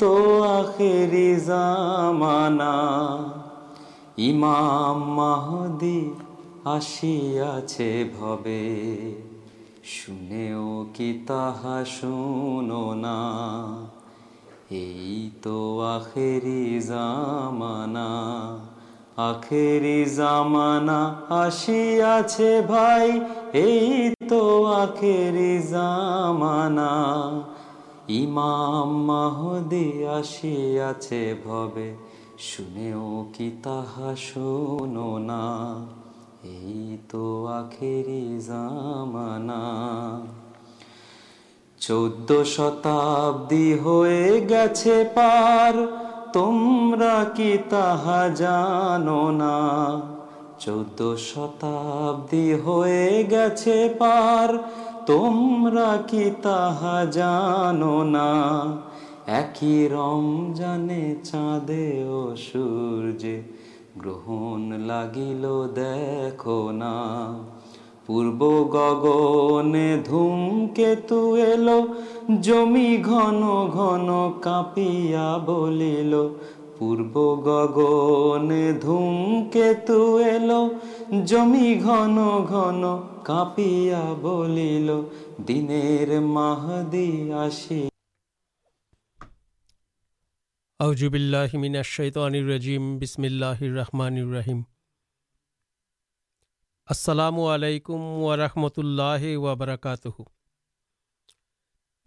تو آخر زمانا ایمام کی تحنا یہ تو آخر منا آخر جام آخر زمانا چود شدی ہو گیے پار تما کی طا جانا چود شتابی ہوئے گیار تمر کی طا جانا رد سور دیکھنا پور گگنے دوم کے تل جمی گن کاپیا بول پور گنے دھوم کے تل السلام علیکم رحمت اللہ وبرکات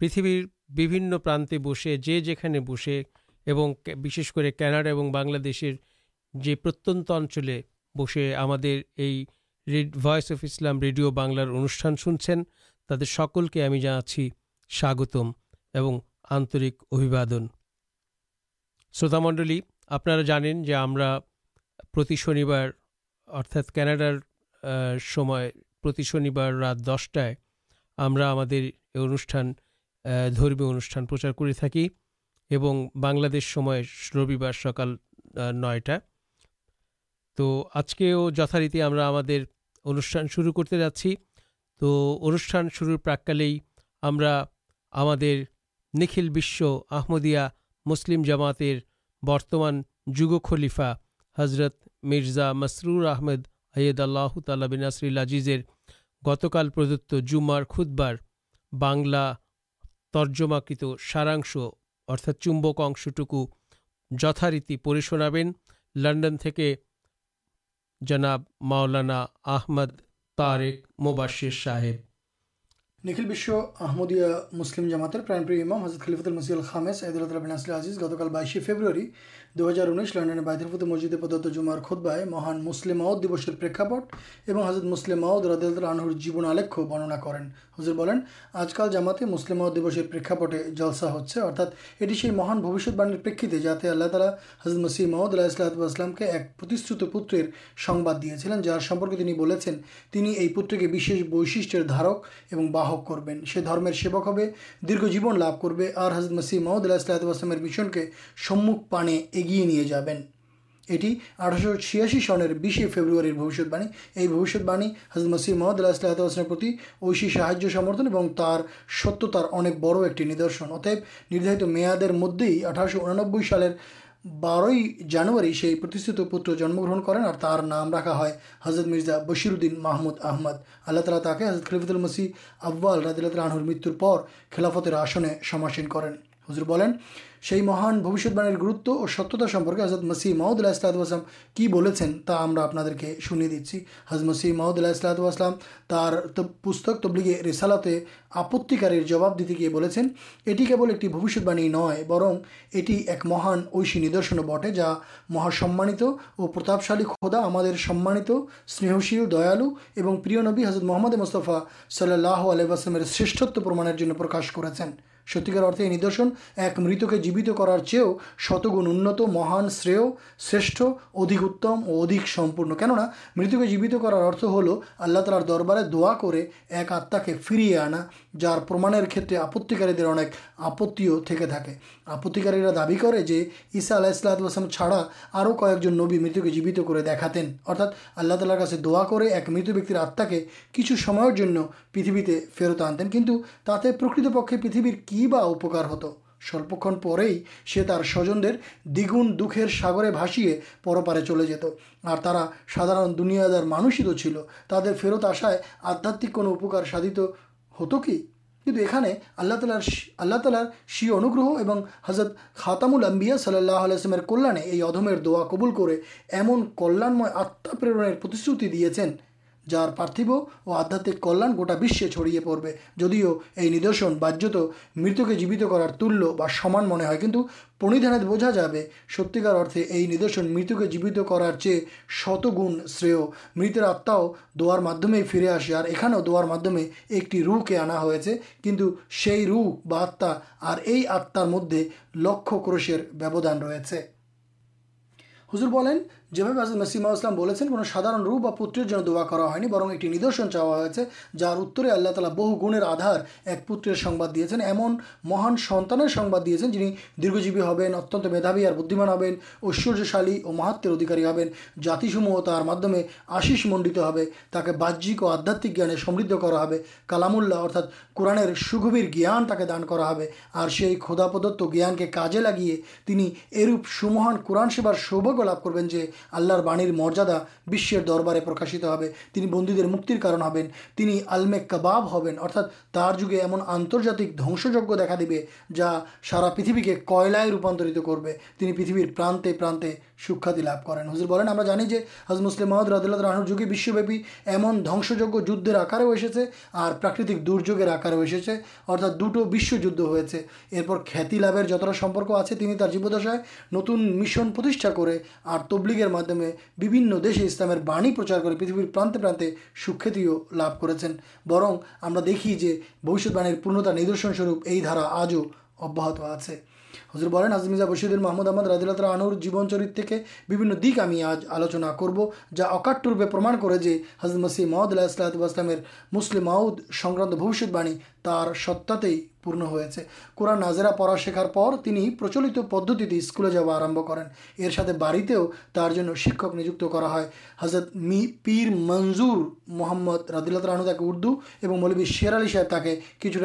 پریتر پرانے بسے بسے دیش پر بسے ریڈیو بنار سنچین تعداد سکل کے ہمیں جانا چھ ساگتم اور آنرک ابوادن شروت منڈل آپ شنی بار اردا کاناڈار شنی بار رات دسٹائے ہمیں ہمیں انوشان درمی انوشان پرچار کروار سکال نئے تو آج کے جتاریتی انوشان شروع کرتے جاچی تو انوشان شروع پراقالی ہمل آمدیا مسلم جماتر برتمان جگ خلیفا حضرت مرزا مسرور آمد عید اللہ تعالی بینسر الجیزر گتکالدت جومار کھدبار بنلا ترجماک سارا ارت چومبک جتاریتی پڑے شنابین لنڈن کے جناب مولانا احمد طارق مبشر صاحب۔ نکھلشمدیہ مسلم جماتر پرانمام حضرت خلیف خامد الزی گر دو ہزار انس لنڈن خود بھائی مہان مسلم دسپٹ آلیک برننا کرما مسلم دسپٹے جلسہ ہوتی مہان بوشت باعث پر جاتی اللہ تعالیٰ حضرت مسلم معاؤد اللہ ایکشرت پتر دیا چلے جا سمپرکے پوتری کے بعد بشارک سیوکے دیر جیو لوگت مسیح محمد اللہ مشن کے چھیاسی سنر بسے فیبرد باعی حضرت مسیح محمد اللہ سلحت آسمیر اوشی سہاج سمرتن اور تر ستیہ بڑی ندرشن اتب ندارت میا مدد اٹھارہ انانب سال بارشت پتر جنم گرن کریں اور تر نام راقا ہے حضرت مرزا بشیر الدین محمود احمد اللہ تعالیٰ تاکہ حضرت کلبد المسی ابوال ردیل رنور مت خلافت آسنے کر سی مہان بوشت بایر گروت اور اور ستیہ حضرت مسیح محمود اللہ وسلام کی بچے اپنا شننے دِن حضرت مسیح محدود اللہ اسلحت پسط تبلیغے ریسالا آپت دیتے گیا اٹی کے بوشی نئے برن یہ ایک مہان یشی ندرشن بٹے جا مہا سمانت اور پرتپشل خودا ہمانتشیل دیالو اور پر نبی حضرت محمد مستفا صلی اللہ علیہ وسلم شرشت پرمانش کر ستکار ندرشن ایک مرت کے جیوت کرار چیو شوگ انت مہان شر شر ادھکتم اور ادھک سمپن کن مت کے جیوت کرارت ہل آل تالار دربارے دا کو ایک آتمکے فریے آنا جارے آپتکارپت آپتکار دساسلاۃم چھاڑا آو کبی مرت کے جیوت کو دکھاتین ارتھا اللہ تعالی کا دا کر مت بیکر آتہ کے کچھ سمجھنا پریتھتے فیرت آنتیں کنٹو ترتے پرکت پکے پریتھ کیپکار ہوت سلپکن پہ ہی سو دیر دگ دکھے ساگرے باشیے پرپارے چلے جت اور ترا سادر دنیادار مانس ہی تو تر فیرت آسائے آدھات کودت ہوت کی کیونکہ اللہ تعالی اللہ تعالی شی انگرحہ اور حضرت خاتمول امبیا صلی اللہ علیہ کلے ادمیر دا قبول کو ایمن کلیام آتاپرینشرتی دیا جار پارتھو آدمی کلیان گوٹاشی پڑے جدیو یہدرشن بار تو مرت کے جیوت کرار تلیہ منہ کنٹ پندانے بوجھا جائے ستارے یہدرشن مرت کے جیوت کرار چت گن شر ماؤ دسے اور یہ دمے ایک روکے آنا ہوئی رو بتما اور یہ آتار مدد لکھانے ہزر بولیں جو بھائی نصیمہ السلام ہوتے ہیں کچھ سادار روپر جو دعا کرونی برن ایک ندرشن چاچر اترے اللہ تعالی بہ گنر آدھار ایک پوتر سنواد دیا ایمن مہان سنان دیا جن دیرجیوی ہبین ات می اور بدھمان ہبین یشالی اور مہاتر ادھکاری ہبین جاتیسموہتر مادمے آشیش منڈیت باہر اور اور آدھاتمک جانے سمدھ کر کالام اللہ ارتھا قوران سوگبیر جانتا دانا اور سی کھداپدت ضان کے کے کارے لگی تین اروپ سو مہان قورن سیوار سوبا لبھ کر اللہ مریادا بس دربارے پرکاشت ہوتی بندہ مکتر کارن ہبین کباب ہبین ارتھا تر جگہ ایمن آنرجاتک دنسجا دیے جا سارا پتہ کلائیں روپانترت کرنی پریتھ پرانے پرانے سوکھاتی لاب کرین حضر بولینج حضر مسلم محمد ردول رہےپی ایم دنسر آکر ایسے اور پراکتک درجے آکے اردا دوٹو ہوتی لاپر جتنا سمپرک آئے تر جیوشائے نتن مشن کر تبلیغر معلوم میں اسلام پرچار کر پریتر پرانتے پرانے سوکھ لب کر دیکھیے بوشی باڑی پورنت ندرشنسروپ یہ دارا آج ابیاحت آپ سے حضرل بنانے بشید محمد امداد ردل جیون چرتن دک ہمیں آج آلوچنا کرو جا اکٹر پرما جو حضرت مسیم محدود اللہ مسلم معؤد سکرانت باعث ست پہ قورن نازرا پڑا شیکار پرچل پدتی اسکول جا کر بڑی شکشک ہے حضرت می پیر منظور محمد ردلاتی اردو اور ملوی شیر علی صاحب تاکہ کچھ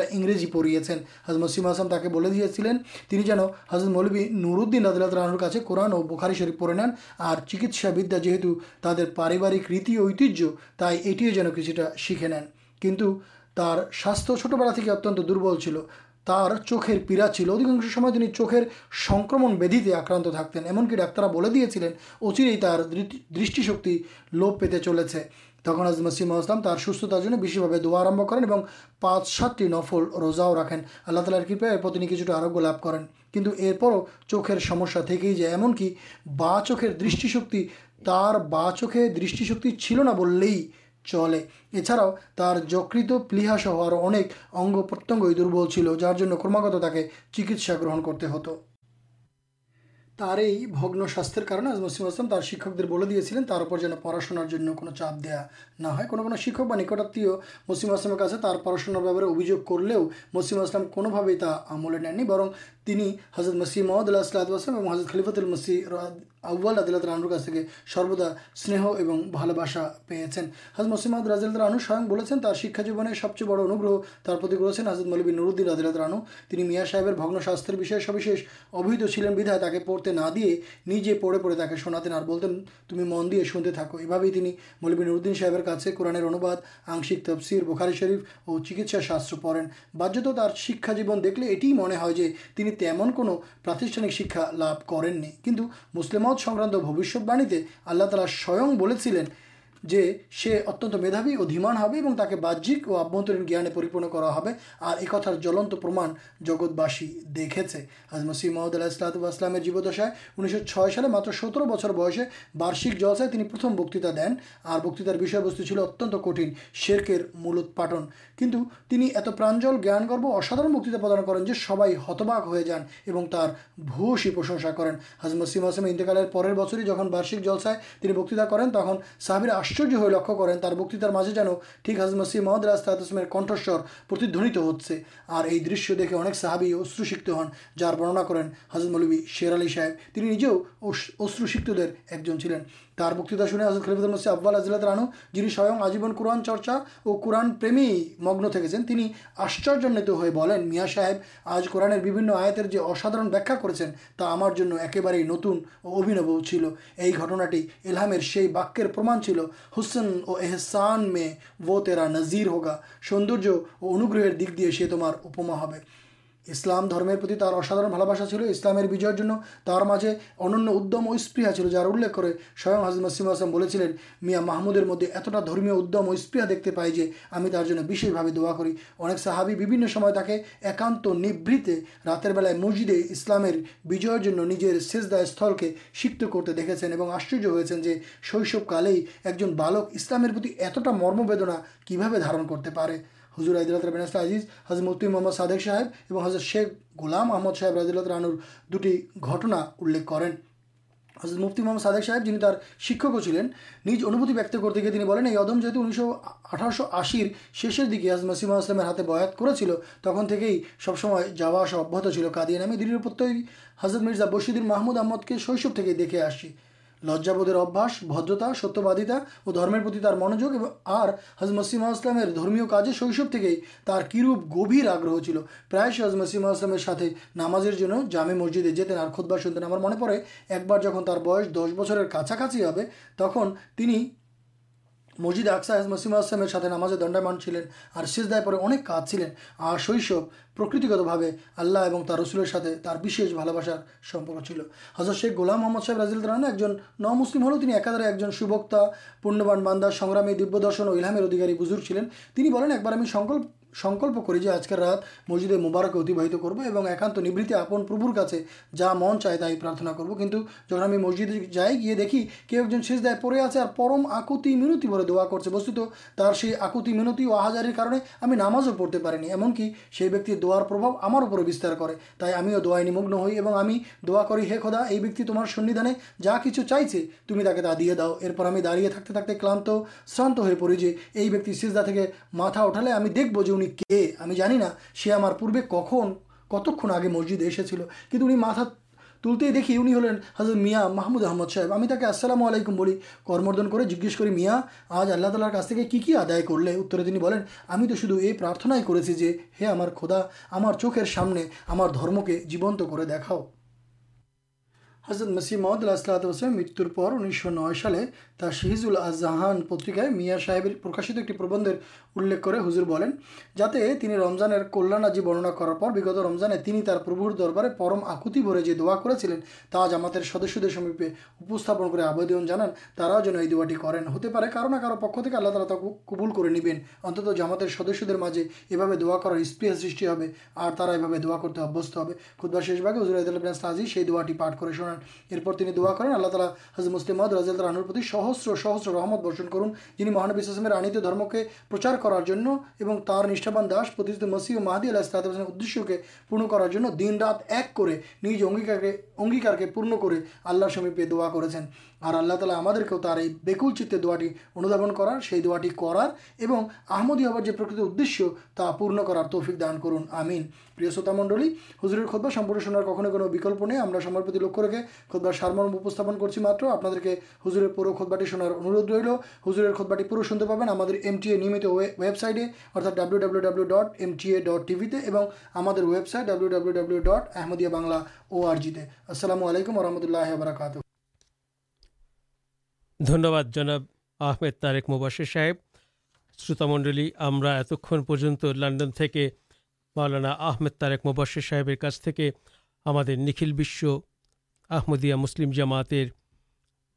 پڑے حضرت مسیم حسم تاکہ بیاں جین حضرت ملوی نورودی ردلۃ رحان کا قورن اور بخاری شریک پڑے نین اور چکس بدیا جو ریتی تھی جین کچھ شیكھے نیند تر ساست چھوٹولا اتن دربل چلتا چوکھر پیڑا چل ادھکاشت چوکھر سکرمندی آکران ایمنک ڈاکرا بولے دیا چچرے تر دشک لوپ پیتے چلتے تک آزم سیم تر ستھتار بہی بھا دم کریں اور پانچ ساتھی نفل روزاؤ رکھیں آلہ تعالی کرنیچر لبھ کر کنٹھ چوکھر سمسا ہی جائے ایمنک ب چوکر دشیارشکل نہ بولے ہی چلے اچھا تر جکت پلیحاس ہار انگرت دربل چل جارما چکسا گرہن کرتے ہترگاستر کن مسیم آسلام شکر ترپر جانے پڑاشنار چپ دیا نہ کھشک نکٹتوں مسیم آسم کے کا پڑا سنارے ابھی کر لیو مسیم آسلام کو ہمل نینی بر حضرت مسیح محمد اللہ اسلحم حضرت خلیفۃ المسی ابوالد رانس کے سرودا سنہ اور بال باسا پیے حضد مسلم سب چیزیں بڑا انہوں ملبی نرویند رانوا صحیح سبشیت پڑتے نہ دے نجیے پڑے پڑے تاکہ شناتین تمہیں من دے شتے تھک یہ بھائی تین ملبی نورودی صحیح کا قرآن انداد آنشک تفسیر بخاری شرف اور چکسا شاست پڑین بتا شیبن دیکھ لے تیمن پر شکای لب کر اللہ تعالی سوئن میدایت اور ایکتارما جگت بس دیکھے محمد اللہ جیو دشائ چھ سال ماتر ستر بچر بسے بارشک دین اور بکتارت کٹھن شیر مولوت پاٹن کن ات پراجل جان گرو اساد بکتا پردان کریں جو سبھی ہتباک ہو جان اور تر بوشی پرشن کرین ہزمسی محسم انتقال جن بارشک جلسائے بکتا کر تم صحابر آشچر ہو لکھیں بکتار مجھے جانو ٹھیک حضر مسیح محمد اصطح اصمیر کنٹسرتید سے اور یہ درشیہ دیکھے اہم صحابی اشروشک ہن جار برننا کریں ہزم ملوی شیر علی صاحب نجے اشر شکل چلین تر بکتا شنایا خریف مسیح ابوالان جنہ سوئم آجیبن قوران چرچا اور قورنپری مگن تھے آشچر ہوا صاحب آج قوران آتر جو اصادر واخیا کرا ہمارے نتنو چل یہ گھٹناٹی ایلامک پرما چلسین او ایسان مے و تیرا نظیر ہوگا سوندر اور انوگر دک دے سے تمہارا اسلام درمر اساؤ بھل بساسل اندم اور اسپیحا چلو جاخل کر سو حضرت مسلم میاں محمود مدد اتنا درمیم اور اسپہا دیکھتے پائیں ترشے دعا کری اب صحابی بھنسما کے ایکانتے رات مسجدیں اسلام شا سل کے سیک کرتے دیکھے اور آشچر ہو شیشکال ایک جن بالکل اتنا مرم بیدنا کی بھا دار کرتے حضر عید اللہ مفتی محمد صدیک صاحب حضرت شیخ گولام احمد صاحب رائد اللہ دوٹنا کریں حضرت مفتی محمد صدیک صاحب جن شکشک چلین انوتی کرتے گی ادم جہت انیس سو اٹھارہ سو آسر شیشر دیکھے مسیماسلام ہاتھے بہت کرئی سبسمہ جا اب چلو قادی نامی دل پر حضرت مرزا بشید محمود احمد کے ششو کے دے آس لجزدے اباس بدرتا ستیہبادا اور درمیر منوجو اور آر حزم سملے درمی کار شو کی روپ گھیر آگرہ چلو پرائزمسیم ناماز جامع مسجدیں جتنے اور خود با شین ہمارے من پڑے ایک بار جب تر بس دس بچر کا تخمین মসজিদ আকসা মসিমা আসলামের সাথে নামাজে দণ্ডায়মান ছিলেন আর সিজদায় পরে অনেক কাজ ছিলেন আর শৈশব প্রকৃতিগতভাবে আল্লাহ এবং তার রসুলের সাথে তার বিশেষ ভালোবাসার সম্পর্ক ছিল হজরত শেখ গোলাম মোহাম্মদ সাহেব রাজিল রানা একজন ন মুসলিম হলেও তিনি একাধারে একজন সুবক্তা পুণ্যবান বান্দার সংগ্রামী দিব্যদর্শন ও ইলহামের অধিকারী বুজুর ছিলেন তিনি বলেন একবার আমি সংকল্প سنکلپی آجکل رات مسجد ہے مبارک اتباہی کرتے آپنبور سے جا من چاہیے تھی پرارتنا کرو کنٹو جہاں ہمیں مسجد جائیں گے دیکھی کن سیجدہ پڑے آم آکتی مینتی بڑے دا کرو تر سی آکتی مینتی اور احاجار کرنے ہمیں ناماز پڑتے پی ایمکی سی بیکر دباؤ ہمارے پھر بستار کر تھی دمگن ہوئی اور ہمیں دوا کردا یہ ویکی تمہار سندانے جا کچھ چاہیے تم تک دے داؤ ارپر ہمیں داڑی تھکتے تھتے کلانت شانت ہو پڑی جو یہ ویکدا کے مہا اٹھالے ہمیں دکھب جو مسجد میاں محمود کرالر کا دینی ہمیں تو شدید یہ پرتھنائ کردا ہمار چوکر سامنے ہمارم کے جیبت کو دیکھا حضرت مسیح مد اللہ مرتبہ انیس سو نالے تا شہیزل اظہان پترکا میاں صاحب پرکاشت ایکبند ان ہضر بولیں جا کے تین رمضان کلو برننا کرارگت رمضان دربار پرم آکتی بھرے دعا کرا جامات سدسیہ آدمی جانانا جن یہ داٹی کرین ہوتے پہ کارو پکلا تعالیٰ کو کبول کر نبین اتمات سدس داجی یہ بھی دعا کر اسپیر سا یہ دا کرتے ابھی خود شیش باغ ہزر عید الب تعزی سے دعاٹی پٹ کرتی دعا کریں اللہ تعالیٰ حضر مسلم رضر پر سب سہسر رحمت برشن کرن جن مہانس میں آن کے پرچار کراراشت مسیح محدود اللہ استعدین ادش کے پورن کرارات ایک کر پورے آللہ سمیپی دا کر اور اللہ تعالیٰ ہمارے بیکول چیتے دعای اندابن کرارے دعاٹی کرارہدی ہوکت ادشیہ پورن کرار تفک دان کرن امین پرنڈل ہُزر خود با سمپن کھو وکلپ نہیں ہمارے لک رکھے خود بار سارم اسپن کر کے ہُزر پورے کھدباٹی شنار انور ہزر خودباٹی پورا سنتے پاپن نیمت ویبسائٹے ارتھا W W W dot M T E dot T V اور ہمارے ویبسائٹ ڈبلو ڈبلو ڈبلیو ڈٹ احمدیہ بلا او آ جی تلام علیکم و رحمۃ اللہ وبرکاتہ دھنیہ جناب آمد طارک مباشے صاحب شروت منڈل ہمیں ات لنڈن کے مولانا آمد تارک مباشے صاحب ہمارے نکھل بشو آمدیا مسلم جماعت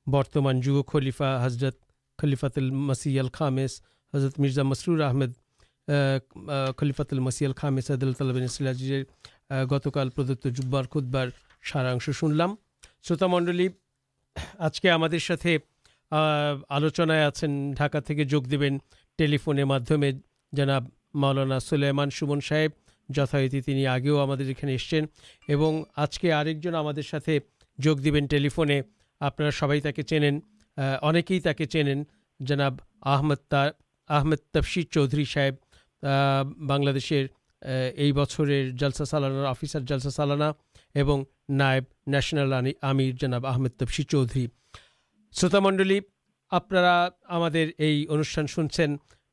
برتمان جب خلیفہ حضرت خلیفاتل مسئل خامد حضرت مرزا مسرور احمد خلیفاتل مسئل خامد عید اللہ تعالی اصل گتکالد جب خود بار سارا سنل شروت منڈل آج کے ہمیں آلوچنیا آن ڈھاکے جگ دے ٹلیفون مادمے جینب مولانا سولیمان سومن صاحب جتایت آگے یہ آج کے آکجن ہم ٹلفے آپ سب چین انے چین جنابد آمد تفسی چودھری صاحب بنر یہ بچر جلسہ سالان افسر جلسہ سالانہ اور نائب نیشنل ہمسر چودھری شروت منڈل آپ انٹھان سنچھ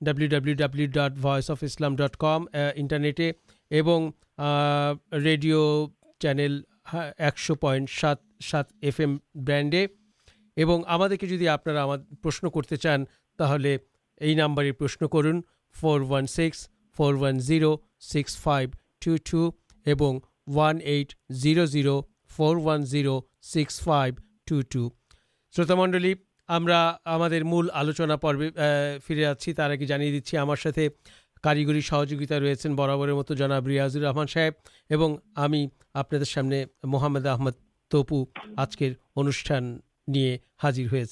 W W W dot voice of Islam dot com internet radio channel ایکشو point سات سات ایف ایم برانڈے ہمارا پرشن کرتے چانے یہ نمبر پرشن کرن four one six four six five two two one eight zero zero four six five two two شروت Mondal ہم آلوچنا پروے free آپ کی جانے دیکھا ہمارے کاریگری سہجا رہے ہیں برابر مت جناب ریاضر رحمان صاحب ہمیں آپ سامنے محمد احمد تپو آج کے انوانے حاضر ہوا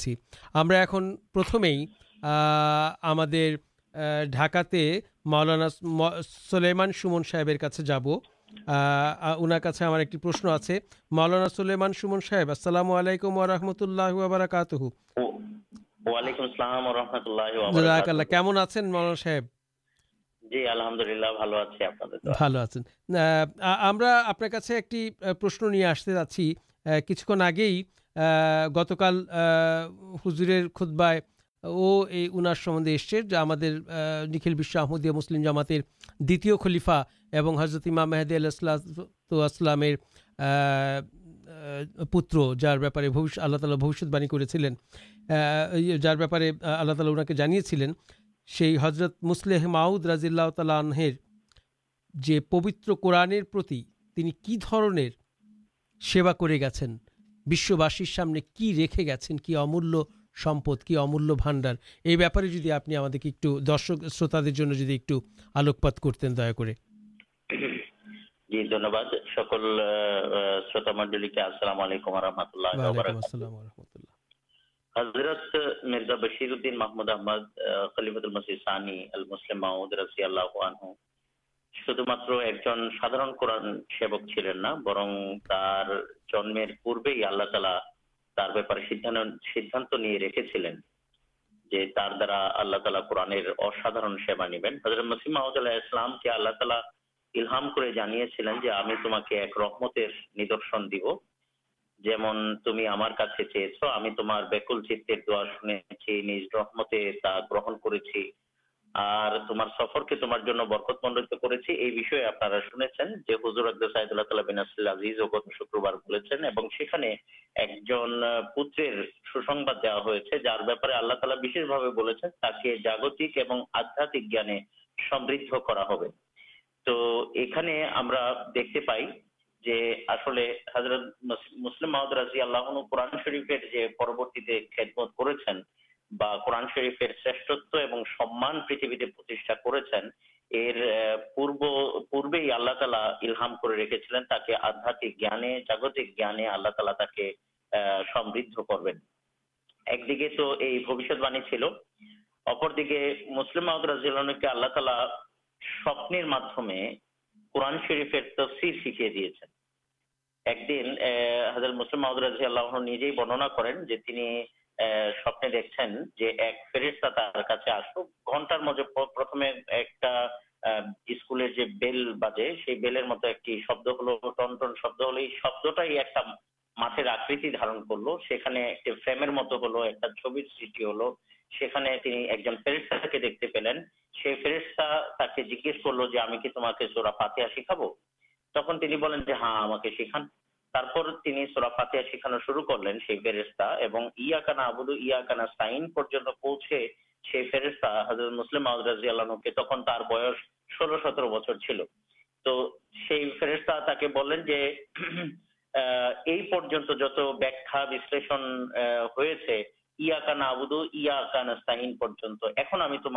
ایون پرتم ڈھاکے مولانا سلےمان سومن صاحب جا مولانا صحیح جی الحمد اللہ آپ کچھ گتکالر خود بائ وہ اُنس دکھل بس احمدیہ مسلم جماتر دتیہ خلیفا اور حضرت اما محدود پوتر جار بارے اللہ تعالی بوشتوا کر جار بارے اللہ تعالی انایاضرت مسلح ماؤد رضی اللہ تعالی جو پوتر قرآن کی درنر سیوا کر گر سامنے کی رکھے گی کہ امول حردا بشیر منارن قرآن سیبک چلین پورے ایک رحمت ندرشن دار چیچ ہمارکل چیز رحمتے جاگاتے تو دیکھتے پائیرت مسلم قرآن شریک مت کر قرآن شرفرنگ اپلیم محدر تالا سپن قورن شرف شکیے ایک دن مسلم برننا کریں فر مت ہلو ایک چوکی ہلکے پلینسا جیسے پاتیا سیخاب تک ہاں ہم تما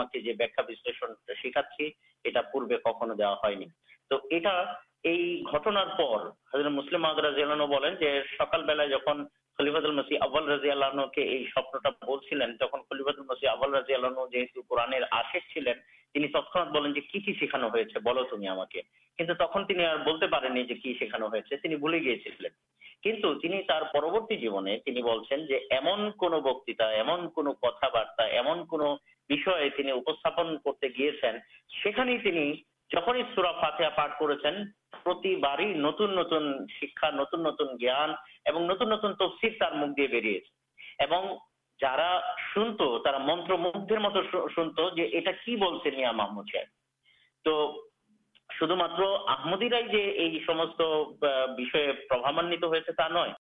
کے شکاچی پورے کھوا ہے مسلم روکا جبانا گیے پر ایمن کتاب ایمن کرتے گیسانی جہن سورا پھیا پڑے نت نتن شکا نتان نتن تفسر تو نئے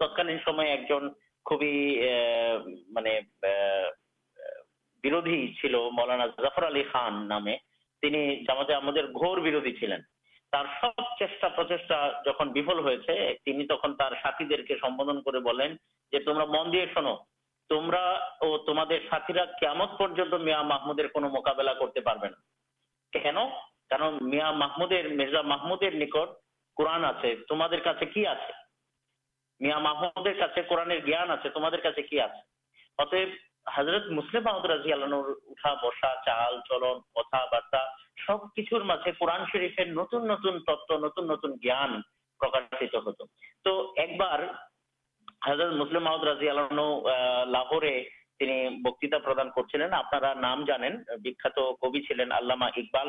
تتکالین خوبی اب بردی چل مولانا جفر علی خان نام گور بردی چلین مرزا محمود نکٹ قورن آپ محمود قورن آپ اتب حضرت مسلم محمد راضی اللہ اٹھا بسا چال چلن کتا بارا سب کچھ بالبنی سبپتر اقبال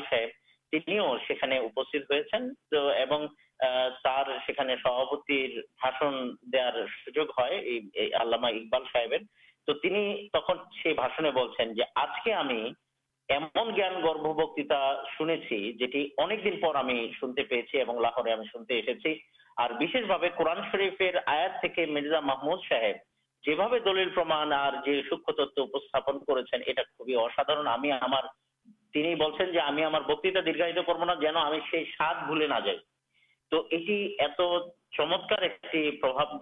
صاحب توشن بولیں قورن شرفر آیا مزا محمود صاحب جو سوکتن کردار بکتا دیگا کرو نا جانے سات بھلے نہ ج تو یہ چمکار شرفاد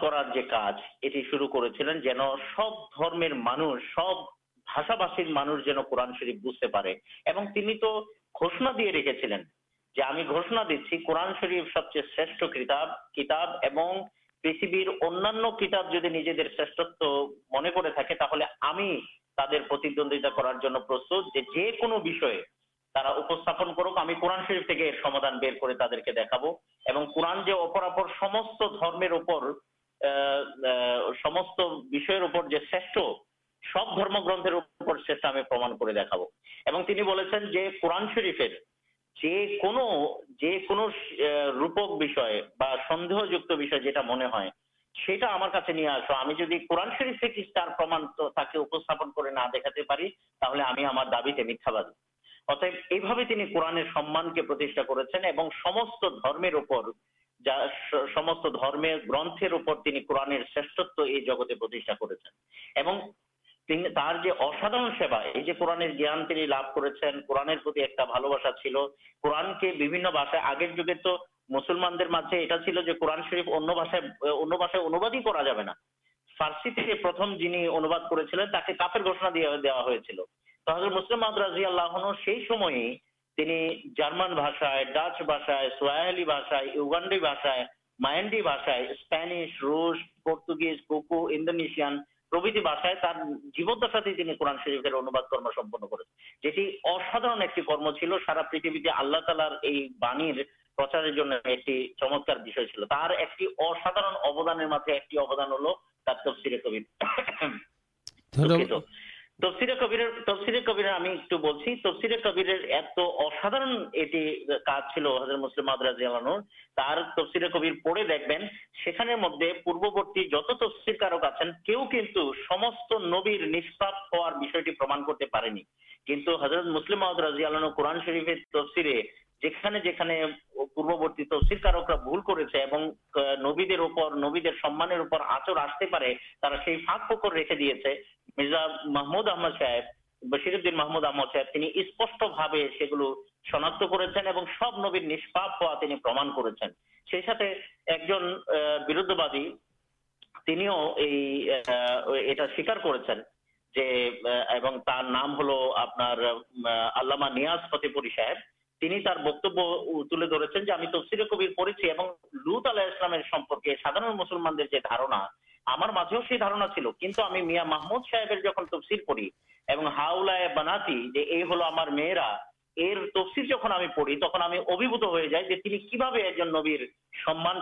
کرار سب درمیر مان باشا بھاشن مان قرآن شرف بجتے پڑے تو رکھے چلین قورن شرف سب چیز شروع قورانپور سمستر شرش سب درم گردر دکھاب قرآن شرف میتھا بازی اتب یہ قورنہ سمان کے پرست گرتھر قورن شرشت کر مسلم محمد ریاں مائنڈی باشائنش روش پرتگیز کوکونیشان سارا پالار چمت اسادار ہلت سرے کبھی تو محمد رضی اللہ تفصیل کبھی پڑے دیکھ بین مدد پورتی جت تفسر کارک آپ ہارن کرتے حضرت مسلم محمد رضی آلان قرآن شروف پوری تو ایک بیروا سیار کرتےپوری ساہب تینسلے پڑھیں نبیر سمان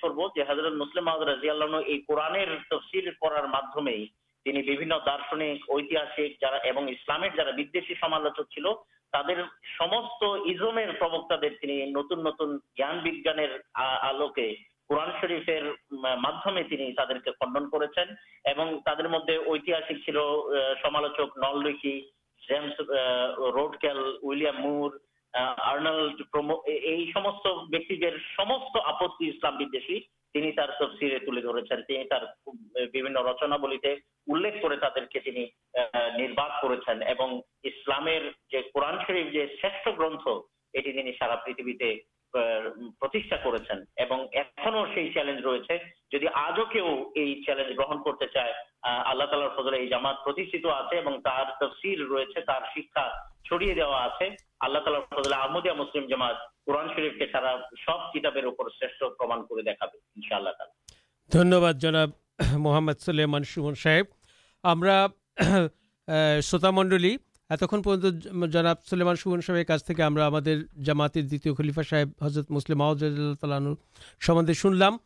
کرو حضرت مسلم رضی اللہ قوران تفصیل پڑارے خنڈن کروچک نل ریمس روڈکل اِلیامستی آج کچھ چیلنج گرہن کرتے چاہ اللہ تعالی فضرات آتے تفصیل روز شکا چڑی دیا آپ سے خلیفا صاحب حضرت مسلم تاللام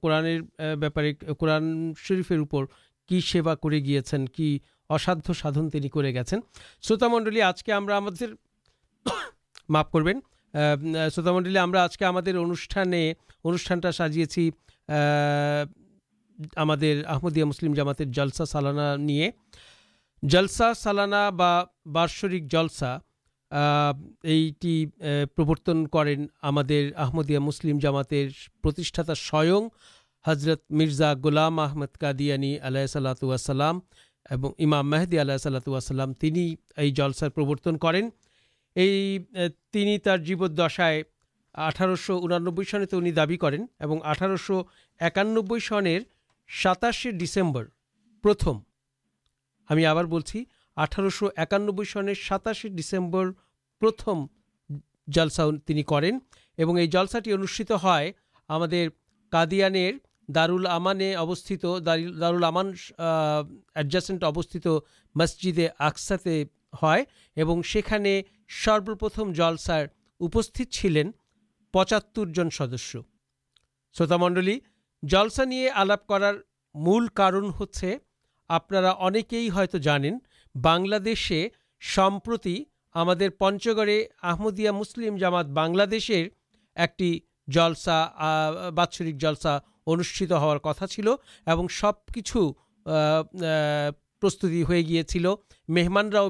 قورنہ قورن شرف کر گیا اساد کر گروتنڈل آج کے معوتامنڈل آج کے انوشان ہمسل جامات سالانا نہیں جلسا سالانا بارشرک جلسا یہ پرورتن کریں ہمسل جامات سوئ حضرت مرزا گولام آمد قادی اللہ سلاتوسلام امام محدود آلہ یہ جلسار پرورتن کریں یہ جیب دشائے اٹھارہ شو انٹھار ایکانے سن ساتاش ڈسمبر پرتمیں اٹھارہ ایکانے سن ساتاش ڈسمبر پرتما کروشت ہے ہمارے قدیان دار ال دارلام ایڈجسٹینٹ ابست مسجدے آکسے سروپرتمسا چلین پچہتر سدس شوتامنڈل جلسا نہیں آلاپ کر ملک کارن ہوا اتنا جانے بنسے سمپرتی ہمارے پنچ گڑے آمدیا مسلم جامات بنادر ایکسا باتسرک جلسا انوشت ہارا چلو سب کچھ پرستی مہمانا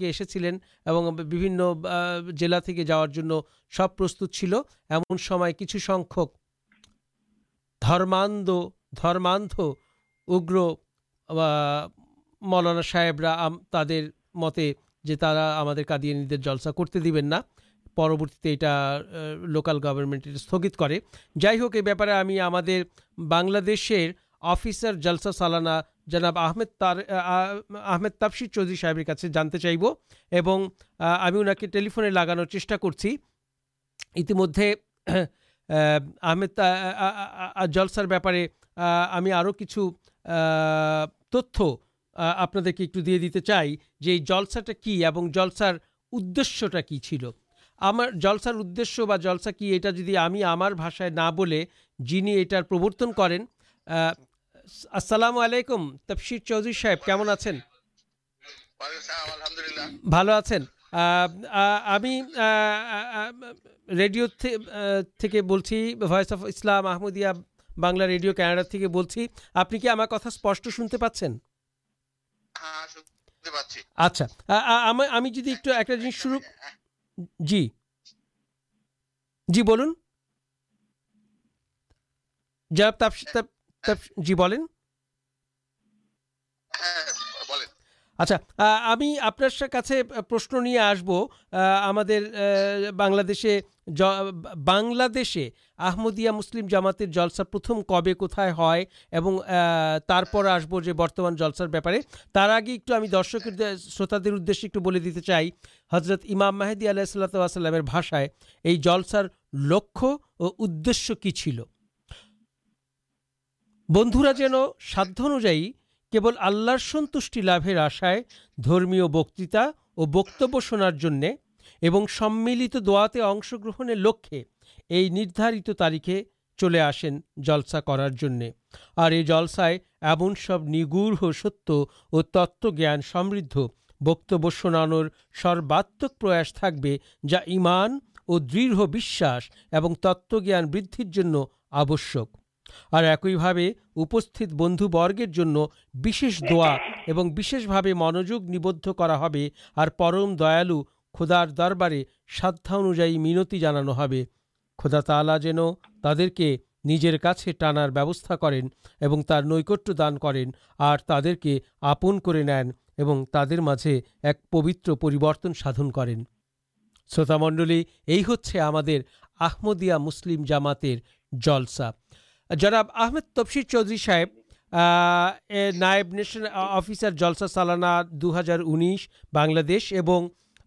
ایسے جیلا جا رہا سب پرستت ایم سمجھ سنکھاندھ اگر ملانا صاحب را تر متے جو دلسا کرتے د پروتی یہ لوکل گورنمنٹ استگت کر جائک یہ بہتارے ہمیں ہمیں بنسے افسر جلسا سالانہ جناب آمد آحمد تفسر چودھری صاحب چاہب ہمیں اُن کے ٹلفے لگانے چیشا کرچی مدد آ جلسار بارے ہمیں اور کچھ تت آپ دے دیتے چاہے جلسا کیلسار ادشیہ کی جنتن کریں آپ ریڈیویہ بنلا ریڈیو کناڈا آپ نے کتنا اسپٹر اچھا ایک جی۔ جی اچھا ہمیں آپ سے پرشن نہیں آسبرشے بنگلہ آمدیہ مسلم جامات پرتھم کب کتائے آسب جو برتمان جلسر بہتارے تعارے ایک درشک شروت دے دیتے چاہ حضرت امام محدودی علیہ السلاتر بھاشائیں یہ جلسار لک اور وہ ادشیہ کیل بند جان ساد کے اللہ سنت لاشیں درمی بکتا اور بکب شنارے اور سملت دے اہن لکارت چلے آلسا کرنے اور یہ جلسائے ایمن سب نگڑھ ست تتوجان سمدھ بکتبن سرواتم پراسک جا ایمان اور دڑھ بس تتوجان بدھر جن آبشک اور ایک بند دن منجوگ نہیںبدھ کرم دیا خودارربارے شادا انوائ مینتی جانا خدا تالا جن تعداد ٹانار کریں تر نکان کرپن تر ایک پوتر کریں شروت منڈلی یہ ہونے آمدیہ مسلم جاماتا جراب آمد تفسر چودھری صاحب نائب نیشنل افسر جلسا سالانہ دو ہزار انیس بنو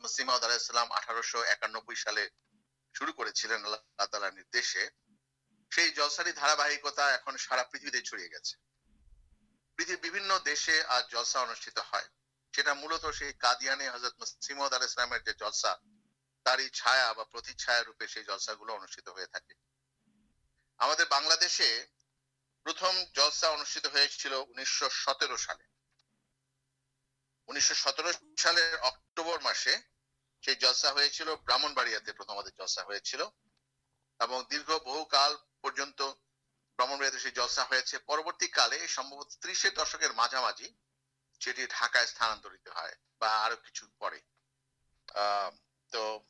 مسیم ایکانالیت ملتانے حضرت مسلم روپے گلو انداز جلسا انوتھ چل ان ستر سال تو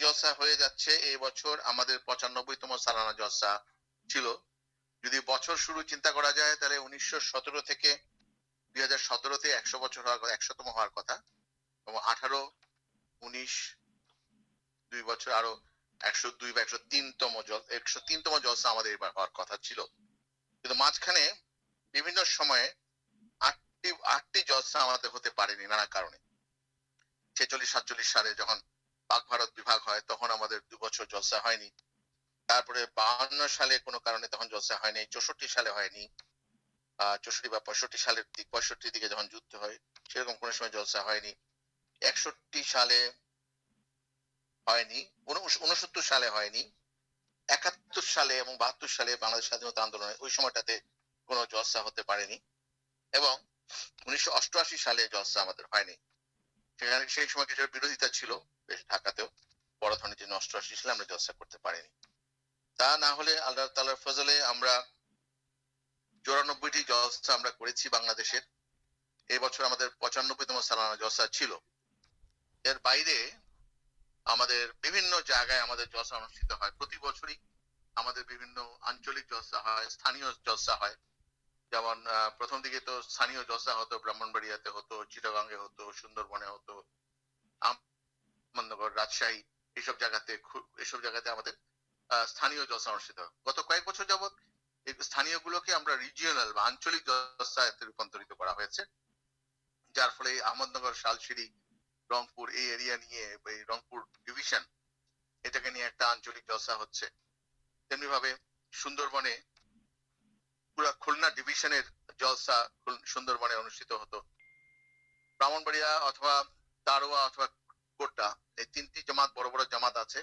جلسا جاچے یہ بچر ہم پچانب سالانہ جلسا چل جائے چنتا ان ستر کے دو ہزار سترم ہوا بچے آٹھا ہمچلس سات پاک بارگ ہے تمام دو بچوں جسا ہے بان سال جلسہ ہوئی چوشٹی سال ہونی چیز ہوتے انہیں بروجتا چل ڈھکاؤ بڑا جو نشا کرتے نہ چورانبئیے پچانب پر سندربنے راجاہی یہ سب جگہ یہ سب جگہ گئے بچوں جب ریجنل روپانے سوندربنے پورا ڈیویشن سوندربنے براہن باڑیات تینٹی جماعت بڑ بڑا آپ سے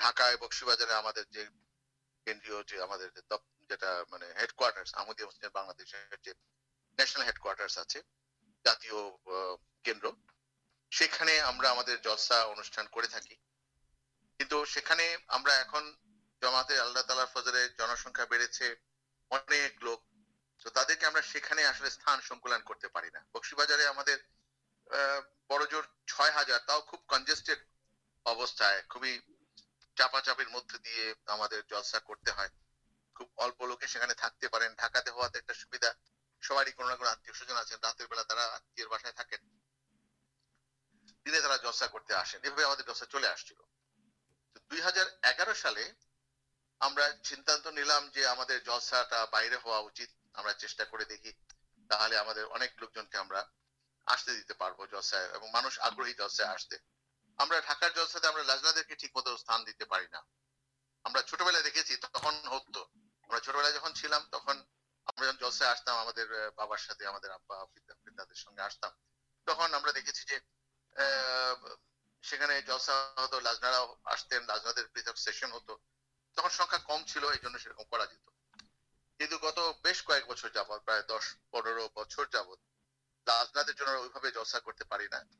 تعے سنکلن کرتے بڑھ چھ ہزار چپا چیز لوگ دو ہزار اگار سال سنتانے باہر ہوا چیٹا دیکھیے لوک جن کے آستے دیتے جلسائے مانگ آگی جلسے آپ لوٹ بلائی ہوا آجنا پہشن ہوا جتنا گت بہت کئے بچوں بچر جابت لازن جلسا کرتے ہیں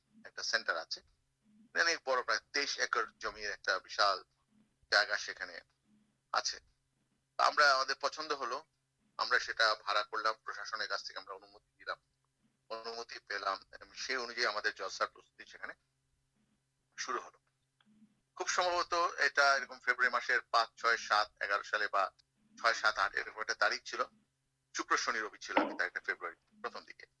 خوب سم فری مس چھ سات سال آٹھ چل چوکر شنی روی چلتا ہے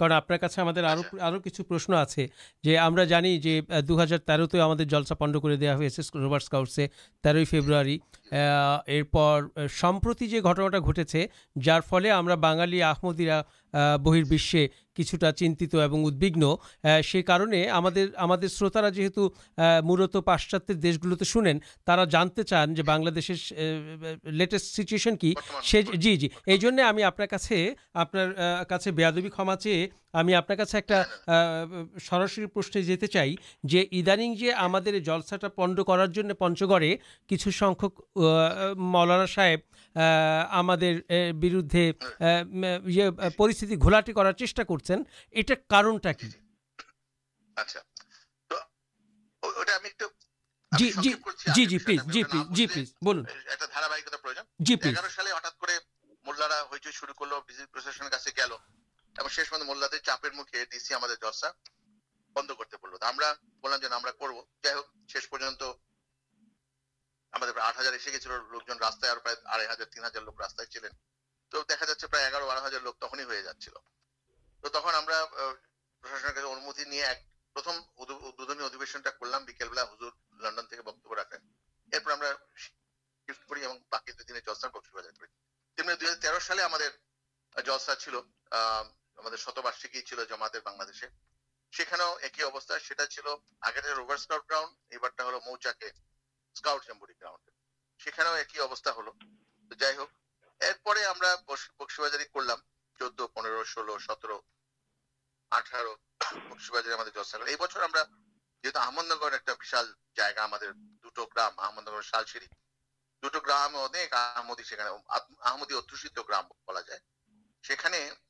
کار آپ سے ہمارے اور کچھ پرشن آپ دو ہزار تیرتے ہمیں جلسا پنڈ کر دیا ہو اسکاؤٹسے تیرو فیبری ارپر سمپتی گٹناٹے جار فل بنالی آمدیدہ بہشے کچھ چنتیگن سی کارن شروتارا جیتو ملت پاشچاتے شنین چان جو بنرس سیچویشن کی جی جی یہ آپ سے آپ کا بےادمی کھما چی আমি আপনার কাছে একটা সরাসরি প্রশ্নে যেতে চাই যে ইদানিং যে আমাদের জলসাটা পণ্ড করার জন্য পঞ্চগড়ে কিছু সংখ্যক মৌলানা সাহেব আমাদের বিরুদ্ধে ইয়ে পরিস্থিতি ঘোলাটি করার চেষ্টা করছেন এটা কারণটা কি জি জি প্লিজ জি প্লিজ জি প্লিজ বলুন একটা ধারাবাহিকতা প্রয়োজন জি প্লিজ সালে হঠাৎ করে মোল্লারা হইচই শুরু করলো বিজেপি প্রশাসনের কাছে গেল مل چاہتے ہیں تو انمتیشن لنڈن رکھے باقی دو ہزار تر سالس شارش جما بنے جہم ایک دو گرام شالسر دو گرامدیت گرام بلا جائے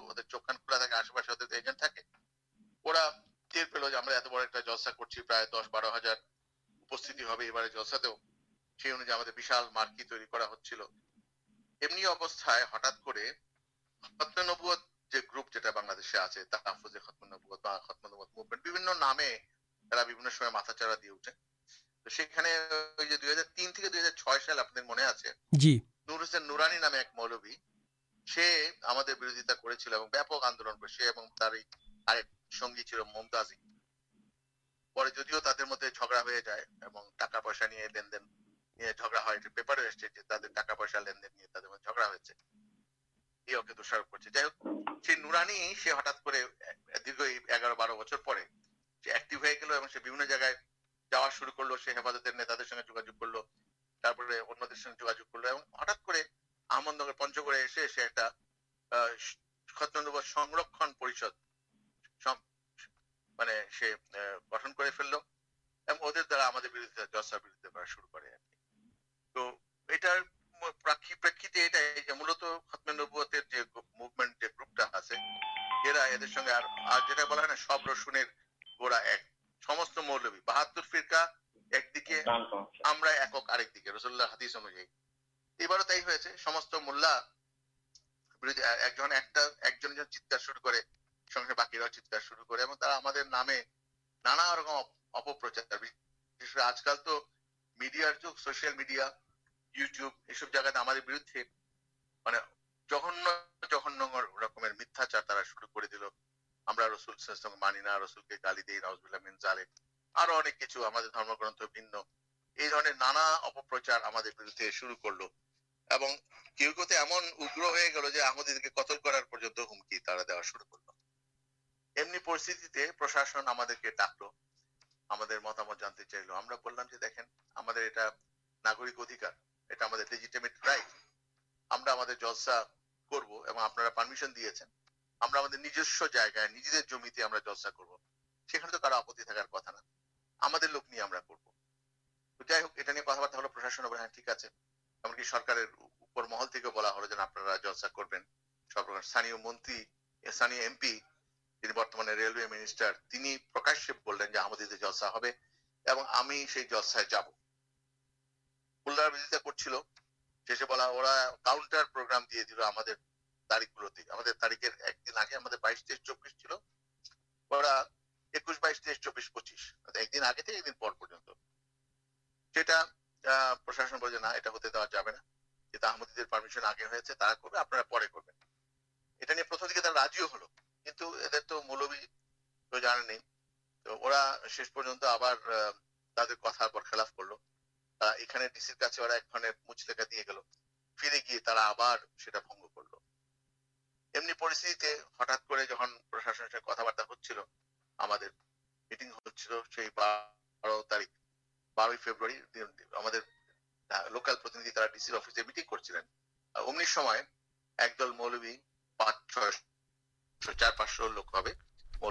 مدد کروکانے بارہ ہزار مارکیٹ نورانی بروزتا ممتازی پر جدیو تر مدد پسا نہیں لین دین لیندا کر گھن کر شروع کر تو مل گروپ موللا شروع باقی چیت نامے آج کل تو میڈیا میڈیا ہمکیمست پر ڈاکلتھ ناگرک ادھیکار سرکر محل تھی بلا جن آپ ریلوے منسٹر جا راجی ہلو مولوی تو جانے کر لو ڈسٹ کرتا لوکل میٹی امن ایک دل مولوی چار پچ لوگ وہ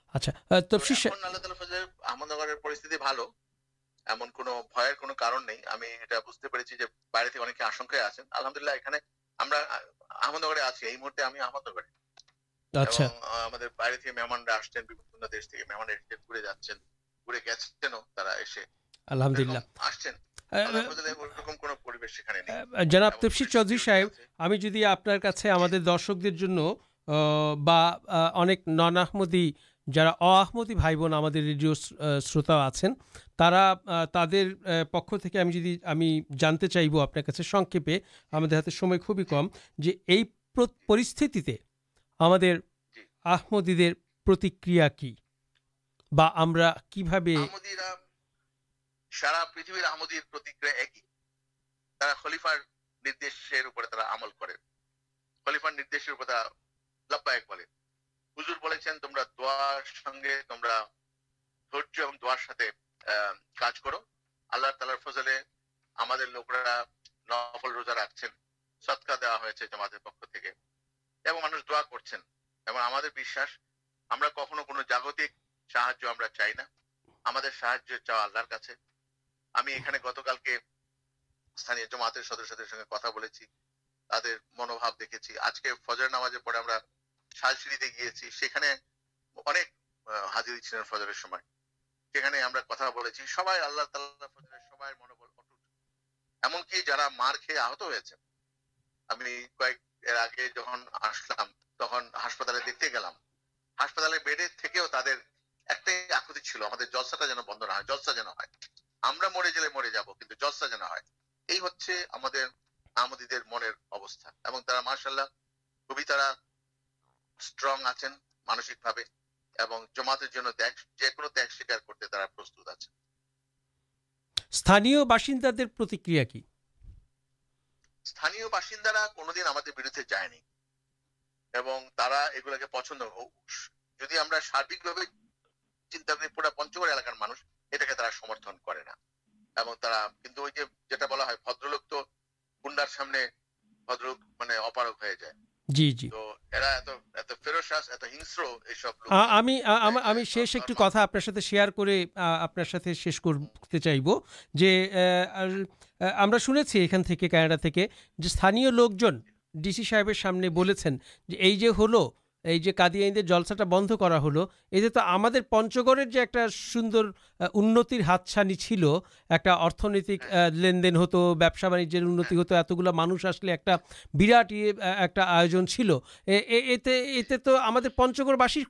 আচ্ছা তো আহমদনগরের পরিস্থিতি ভালো এমন কোনো ভয়ের কোনো কারণ নেই আমি এটা বুঝতে পেরেছি যে বাইরে থেকে অনেকে আশঙ্কায় আছেন আলহামদুলিল্লাহ এখানে আমরা আহমদনগরে আছি এই মুহূর্তে আমি আহমদনগরে আচ্ছা আমাদের বাইরে থেকে মেহমানরা আসছেন বিভিন্ন দেশ থেকে মেহমানরা এসে ঘুরে যাচ্ছেন ঘুরে গেছেনও তারা এসে আলহামদুলিল্লাহ আসছেন জনাব তেপসি চৌধুরী সাহেব আমি যদি আপনার কাছে আমাদের দর্শকদের জন্য বা অনেক নন আহমদী যারা অআহমতি ভাই বোন আমাদের রেডিও শ্রোতা আছেন তারা তাদের পক্ষ থেকে আমি যদি আমি জানতে চাইব আপনার কাছে সংক্ষেপে আমাদের হাতে সময় খুবই কম যে এই পরিস্থিতিতে আমাদের আহমদীদের প্রতিক্রিয়া কি বা আমরা কিভাবে সারা পৃথিবীর আহমদীর প্রতিক্রিয়া একই তারা খলিফার নির্দেশের উপরে তারা আমল করে খলিফার নির্দেশের উপর তারা লাভবায়ক বলে سہاج چا اللہ گے تعداد منواب دیکھیں آج کے فضر ناماز پڑے گا گے ایک آتی چلتے جلسا بند نہ منساون خوبی طرح پچ سر پورا پچھلے بلا سامنے شا شا سی لوکی صاحب بند کرانا مسلسل بس یہ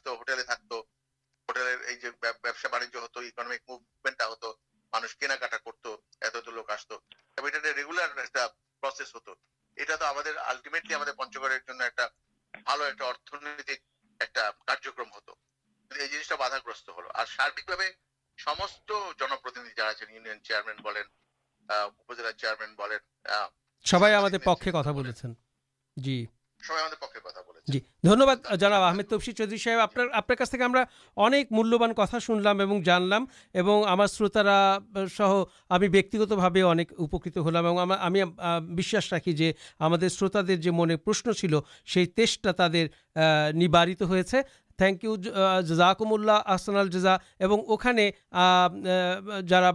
کتاب نے چیئرمین چیئرمین سب پکے جی سب پکے جی دنیہباد جرا آمد تفسی چودھری صاحب آپ آپ کے ملیہ کتنا سنل شروتارا سہ ہمیں بیکگتھا اکت ہلام راكھی جو ہم شروط كر جو من پرشن چل سی تشتا تر نت ہو থ্যাংক ইউ জাকুমুল্লাহ আসনাল জাজা এবং ওখানে যারা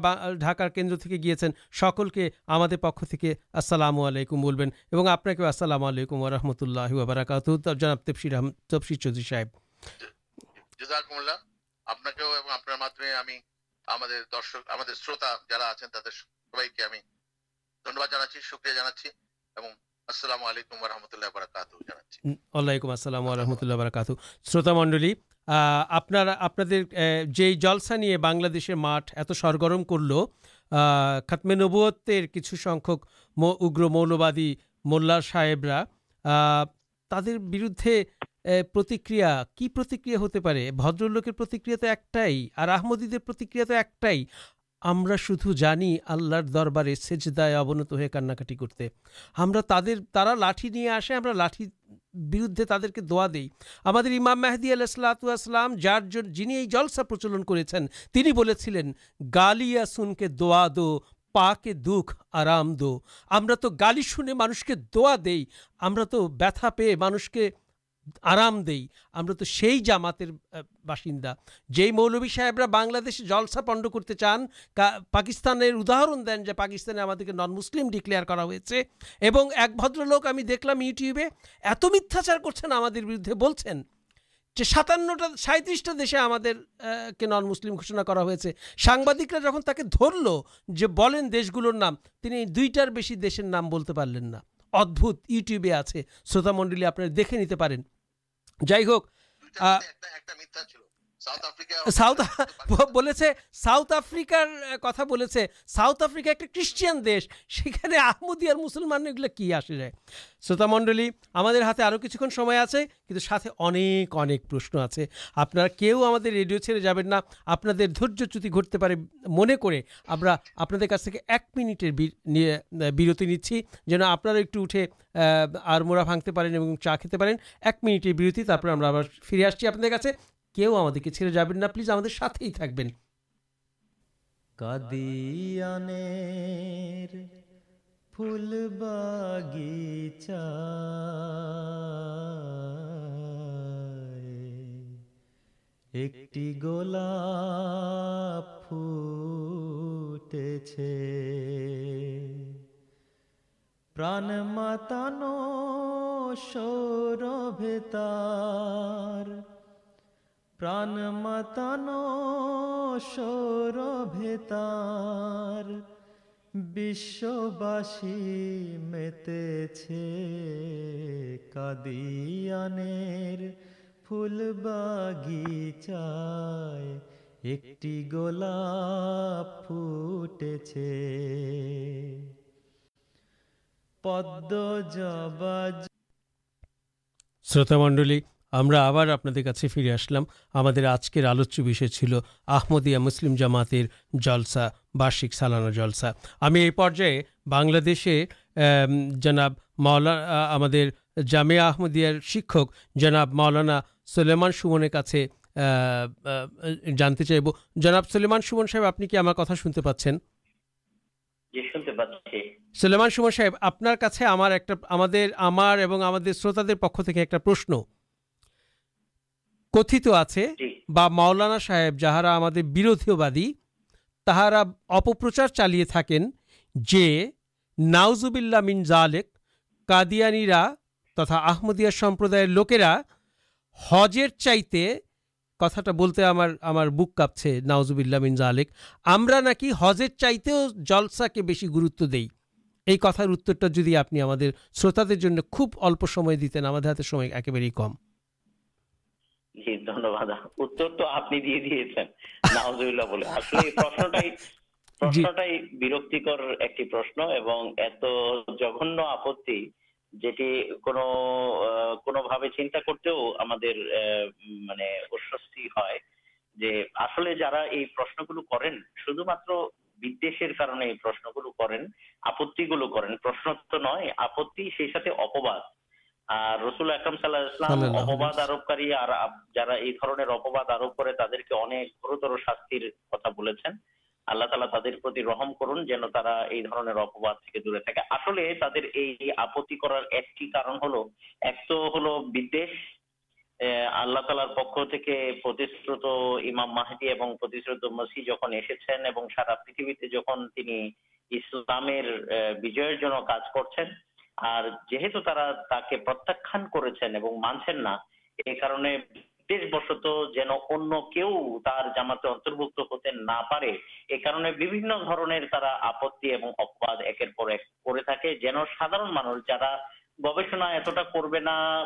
ঢাকার কেন্দ্র থেকে গিয়েছেন সকলকে আমাদের পক্ষ থেকে আসসালামু আলাইকুম বলবেন এবং আপনাকেও আসসালামু আলাইকুম ওরহমতুল্লাহ ওবরাকাত জনাব তেফসির তফসির চৌধুরী সাহেব আপনাকেও এবং আপনার মাধ্যমে আমি আমাদের দর্শক আমাদের শ্রোতা যারা আছেন তাদের সবাইকে আমি ধন্যবাদ জানাচ্ছি শুক্রিয়া জানাচ্ছি এবং کچھ مواد مل ساحبرا تردے پردر لوکر پرتکریا تو ایکٹائی اور آمدید ہمیں شدھ جانی اللہ دربارے سے ابنت ہوئے کاناکاٹی کرتے ہمارا لاٹھی نہیں آسے ہم لاٹر بردے تعداد دا درد امام محدود علیہسلاتوسلام جار جن یہ جلسا پرچلن کر گالیہ سن کے دا دے دکھ آرام در تو گالی شونے مانش کے دعا دے ہم مانش کے ہم جامات باشندہ جی مولبی صاحبر بنسا پنڈ کرتے چان پاکستان اداہر دین جو پاکستان ہم نن مسلم ڈکل اور ایک بدر لوک ہمیں دیکھ لوٹیو میتھاچار کردے بن ساتان سائیںتہ دیشے ہم نن مسلم گھوشنا ہوتا ہے سنبادک جہاں تک در لو جو نام تین دوارش نام بولتے پلین نہ ادبت آج ہے شروط منڈل آپ دیکھے نکلیں যাই হোক দুইটার আহ, মধ্যে একটা একটা মিথ্যা ছিল شلی ہاتھ میں آپ ریڈیو چڑھے جائیں نہ آپر چڑھتے پہ من کر آپ کے ایک منیٹر برتی نچی جن آپ ایکٹے آرمڑا پھاگتے پین چا کھینتے پین ایک منیٹر برتی تر فری آسان کہ وہ جاتھ بھٹی گلا پٹ پر متے فل بغیچا ایک گولا فٹ پد شروط منڈل ہمیں آر آپ سے فری آسلام ہمارے آج کے آلوچی آمدیا مسلم جامات بارشک سالانا جلسا ہمیں یہ پرائدے جناب مولا ہمارک جناب موانا سلیمان سونے کا جانتے چاہب جناب سلان سومن صاحب آپ کی کتنا سنتے پاس سلیمان سومن صاحب آپ سے ہمارے شروط دکھتا پرشن کت آؤلانا صاحب جہاں بردیواد ناؤزبلامینک قدیان ترا آدھا سمپردا لوکرا ہزیر چاہتے کتا بولتے بک کاپ سے ناؤزبل زالیک ہمارا نا کچھ ہزیر چاہتے جلسا کے بس گروتو دی یہ کتار اترتا جی آپ شروت خوب اولپر ایبر کم جی جھنتی چنتا کرتے اُس پرشن گلو کردر کرنے پر آپت گلو کرپتی ابواد رسلام تو آپ مسی جہاں ایسے ہیں سارا پتہ جنلام کا گوشنا کر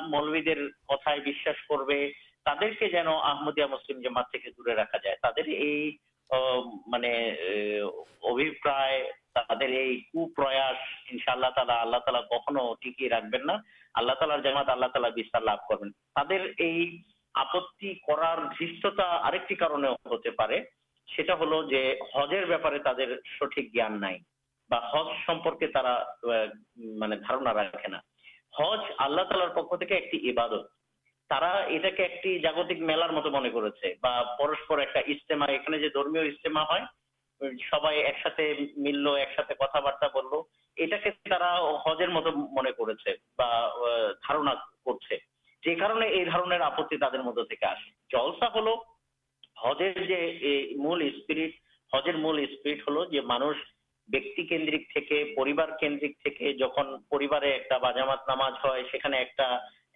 ملو در کتائی کرسلم جماعت کے تعریف مطلب اب ہز اللہ پک عبادت جاگتک ملار مت من کرسپر ایک درمیما سب ایک آپتی تر مت آس جلسا ہل ہجر مل اسپریٹ ہجر مول اسپریٹ ہلو بیوار ایک باز مج نام ایک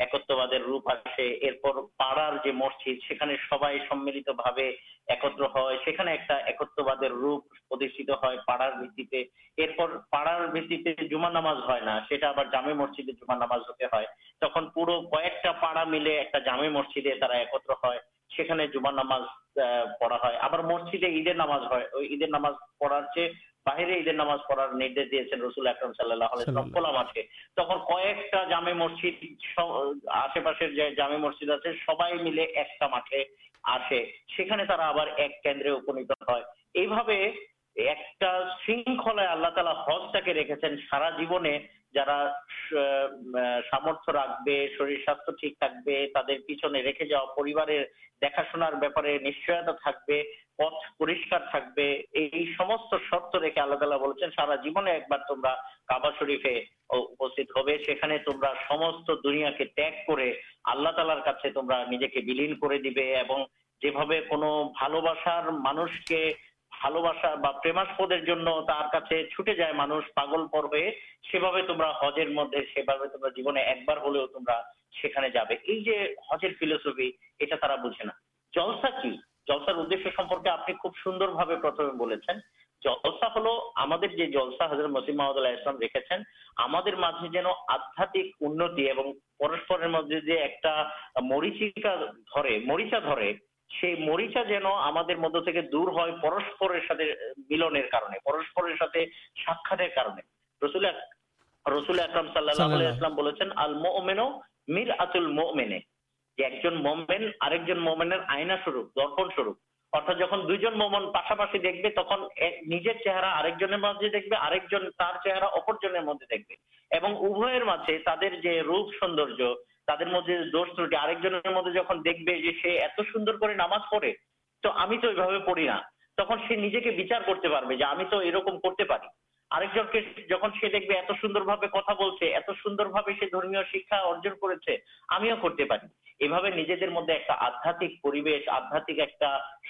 جوما ناماز ہےسجدے جومان ناماز ہوتے ہیں تک پورا کئے پاڑا ملے ایک جامع مسجد ایکتر ہے جما نام پڑا ہے آپ مسجدیں عید ناماز نام پڑار چاہے رکھا سام ساست ٹھیک تک پیچھے رکھے جا رہے دیکھا شناارے نشچیات پت سلالہ شروف ہو تلر مسام اسپرنٹ چھٹے جائے مان پاگل پورے تمہارا ہجر مدد ایک ہجر فلسفی یہ بوجھنا چل سا کی مسلام جن مدی کے دور ہوسپر ملنے پرسپر ساکے رسلی رسلی احرم سال مینو میرا مین ایک جن مومین مومین نام پڑے تو ہمارے تو دیکھ بہت سوندر شکای ارجن کرتے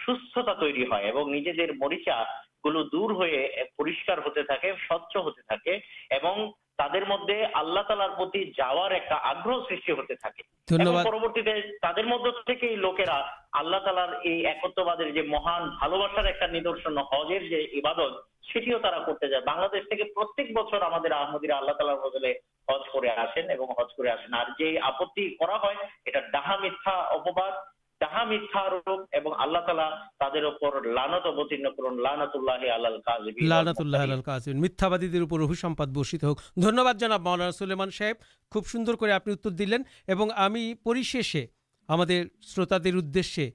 سوستھتا ترجیح مرچا گلو دور ہوئے پورسکار ہوتے تھے سچ ہوتے تھے تعداد مدد آللہ تالارہ سرٹی ہوتے تھے پروتی تر مدد کے لوکرا لانت اب لال میتھا بادیمپاد بسمان صاحب خوب سوندر دلین ہمارے شروط دے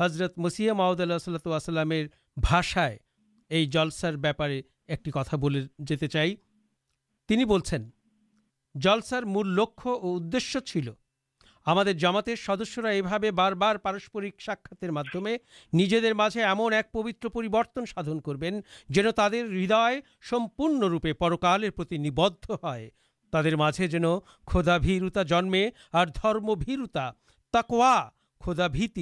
حضرت مسیح معلاتار مل لکھ ادھر جماتے بار بار پارسپرک ساکمے نجی مجھے ایم ایک پوتر پیبرتن سادن کر جن تر ہمپ روپے پرکالرتی نیبد ہے تر جن کھدا بھیرتا جنمے اور درمبیرتا خودا باد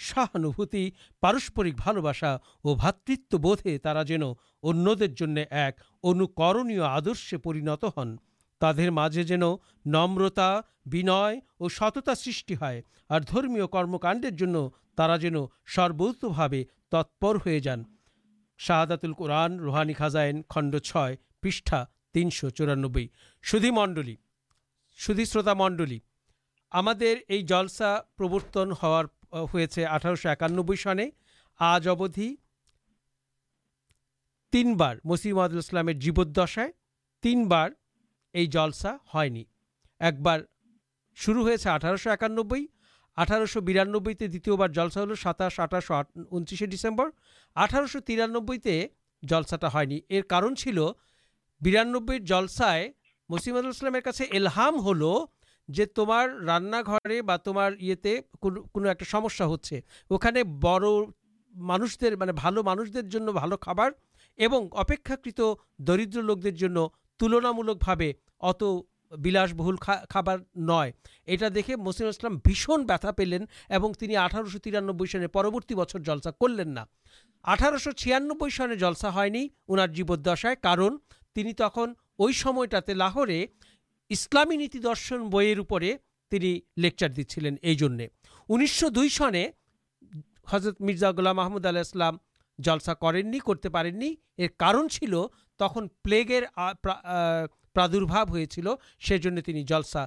سہانتی پارسپرکا اور باتت بوے تا جن ایک انوکر آدرشے پرینت ہن ترجی نمرتا بنیا اور ستتا سرٹی ہے اور درمی کرمکاڈر جین سربوتیں تتپر ہو جان شاہاداتل قرآن روحانی خاصائن خنڈ چھ پا تینشانے سلدی شروط منڈل ہم جلسا پرورتن ہار ہوٹار ایکانے سنے آج اودھی تین بار مسیم عادلام جیبودسائ تین بار جلسا ہے ایک بار شروع ہوتا اٹھارہ ایکانے آٹھ بیرانے دونیہ بار جلسا ہل ساتا انتریسے ڈسمبر آٹھ ترانوئی جلسا ہے کارن چل بیرانبسائ مسیم ایلہ ہل جو تم رانا گھر تمہارے کنو ایکسا ہونے بڑھ دیر مطلب مانش دن بھال خبر اور درد لوک دن تلنامل اتر بہل خبر نئے یہ دیکھے مسلم اسلام بھیشن بتا پلین آٹھ ترانت بچر جلسا کرلینا اٹھارہ سو چھیان سن جلسا ہے اُنار جیو دشائیں کارن تک وہ لاہورے اسلامی نیتی درشن بویرے لیکچر دیجن انیس سو دو حضرت مرزا اللہ محمود اللہ جلسا کرتے پر تک پھر پراد جلسا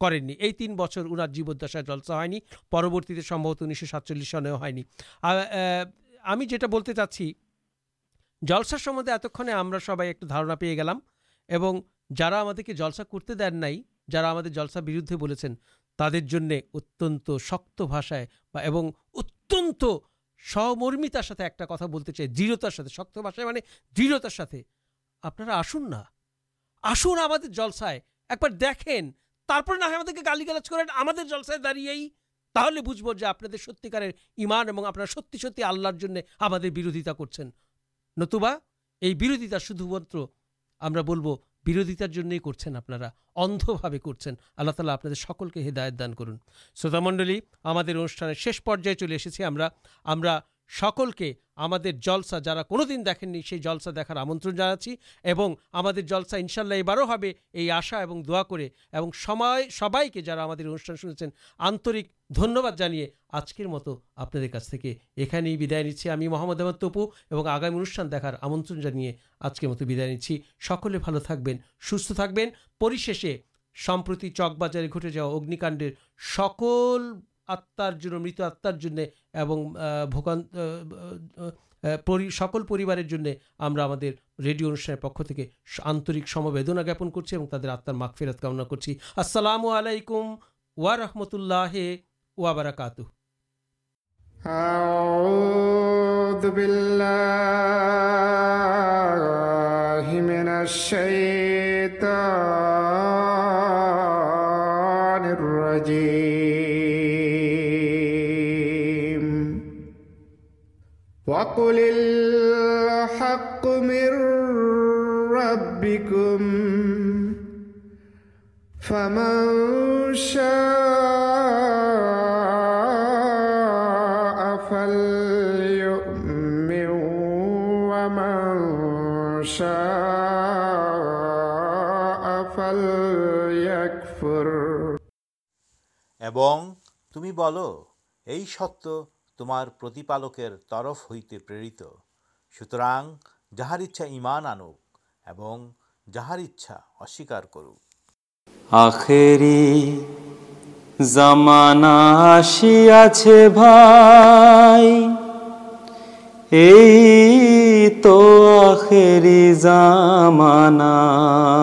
کرشا جلسا ہے پرورتی سمبت انیس سو سات سنے ہمیں جو سب ایک دارا پیے گلام جا کے جلسا کرتے دین نئی جا جلس بردے بول تر ات بھاشائے اتن سہمر ایک چاہیے دڑھتار ساتھ آپ آسن نہ آسن ہمارے دیکھیں ترپر نہ گالی گالج کر دے بوجھ بج آپ ستارے ایمان اور آپ ستھی آللہ آدمی برودتا کرتوبا یہ برودتا شدھ متر ہم بروزتار کردھا کرالا آپ سکل کے ہی دائر دان کروتا منڈل ہمارے انوشان شیش پر چلے ایسے سکل کے ہم سا جا کون دن دیکھیں نہیں جلسہ دیکھار اور ہم سا انشاء اللہ یہ بارے آشا اور دعا کر سب کے جا کے انوان شو آکاد جانے آجکر مت آپ کے یہاں محمد احمد تپو اور آگامی انوشان دیکھارج کے مت بھیدائی سکول بالبین سکبینشیشے سمپرتی چک بازارے گٹے جاگکاڈر سکل আত্মার জন্য মৃত আত্মার জন্য এবং আহ, ভোগান আহ, আহ, পরি- সকল পরিবারের জন্য আমরা আমাদের রেডিও অনুষ্ঠানের পক্ষ থেকে স- আন্তরিক সমবেদনা জ্ঞাপন করছি এবং তাদের আত্মার মাগফিরাত কামনা করছি আসসালামু আলাইকুম ওয়া রহমতুল্লাহ ওয়া বারাকাতুহ أعوذ بالله من الشيطان الرجيم وقل الحق من ربكم فمن شاء فليؤمن ومن شاء فليكفر এবং তুমি বলো এই সত্য تمر ترف ہوئی پرانا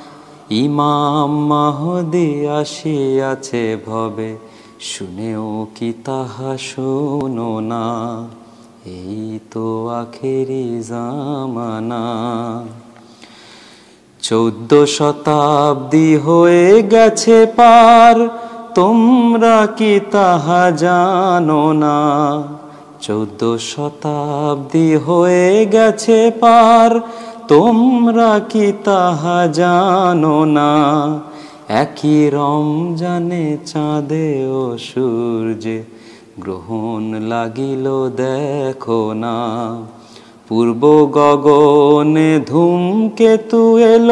چود شتابی ہو گیا پار تما کی طا جانا چود شتابی ہوئے گیار تمر کیم چا دیو سور گرہن لگل دیکھنا پور گگنے دوم کےت ال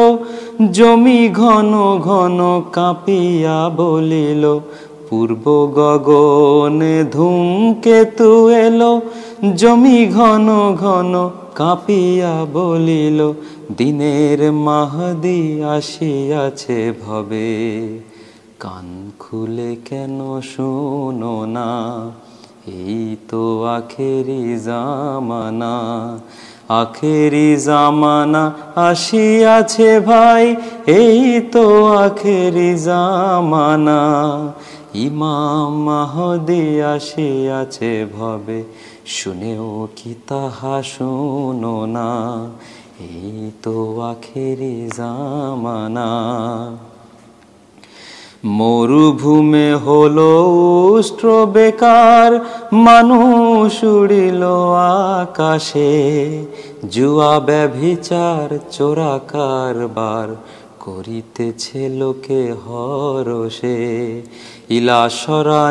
جمی گن گن کاپیا بول پور گگنے دوم کےتو جم گن گن دہدیمانا آخر مشیا تو جی ہر سلا سرا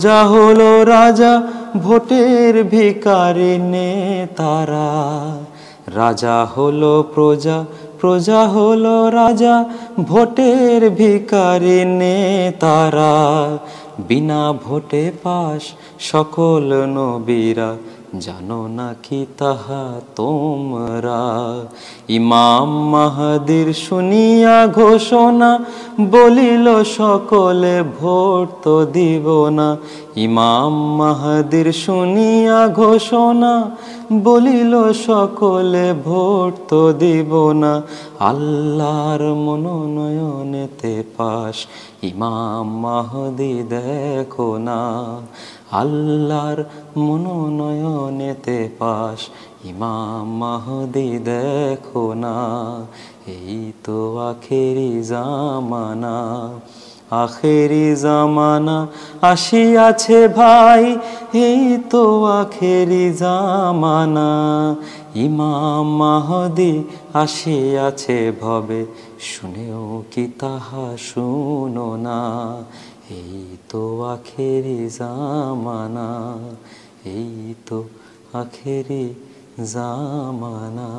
جا ہل رجا بٹر تارا رجا ہل پرجا پرجا ہل رجا بٹر بیکارے تارا نا بوٹے پاس سکل نب جان تمرا۔ سنیا گوشنا سنیا گھوشنا بول سکل منون پاس ایمام مہدی منون دیکھنا یہ تو آخراخیری جام ایمام آسیاح سنونا تو آخری جا مانا ای تو آخری جا مانا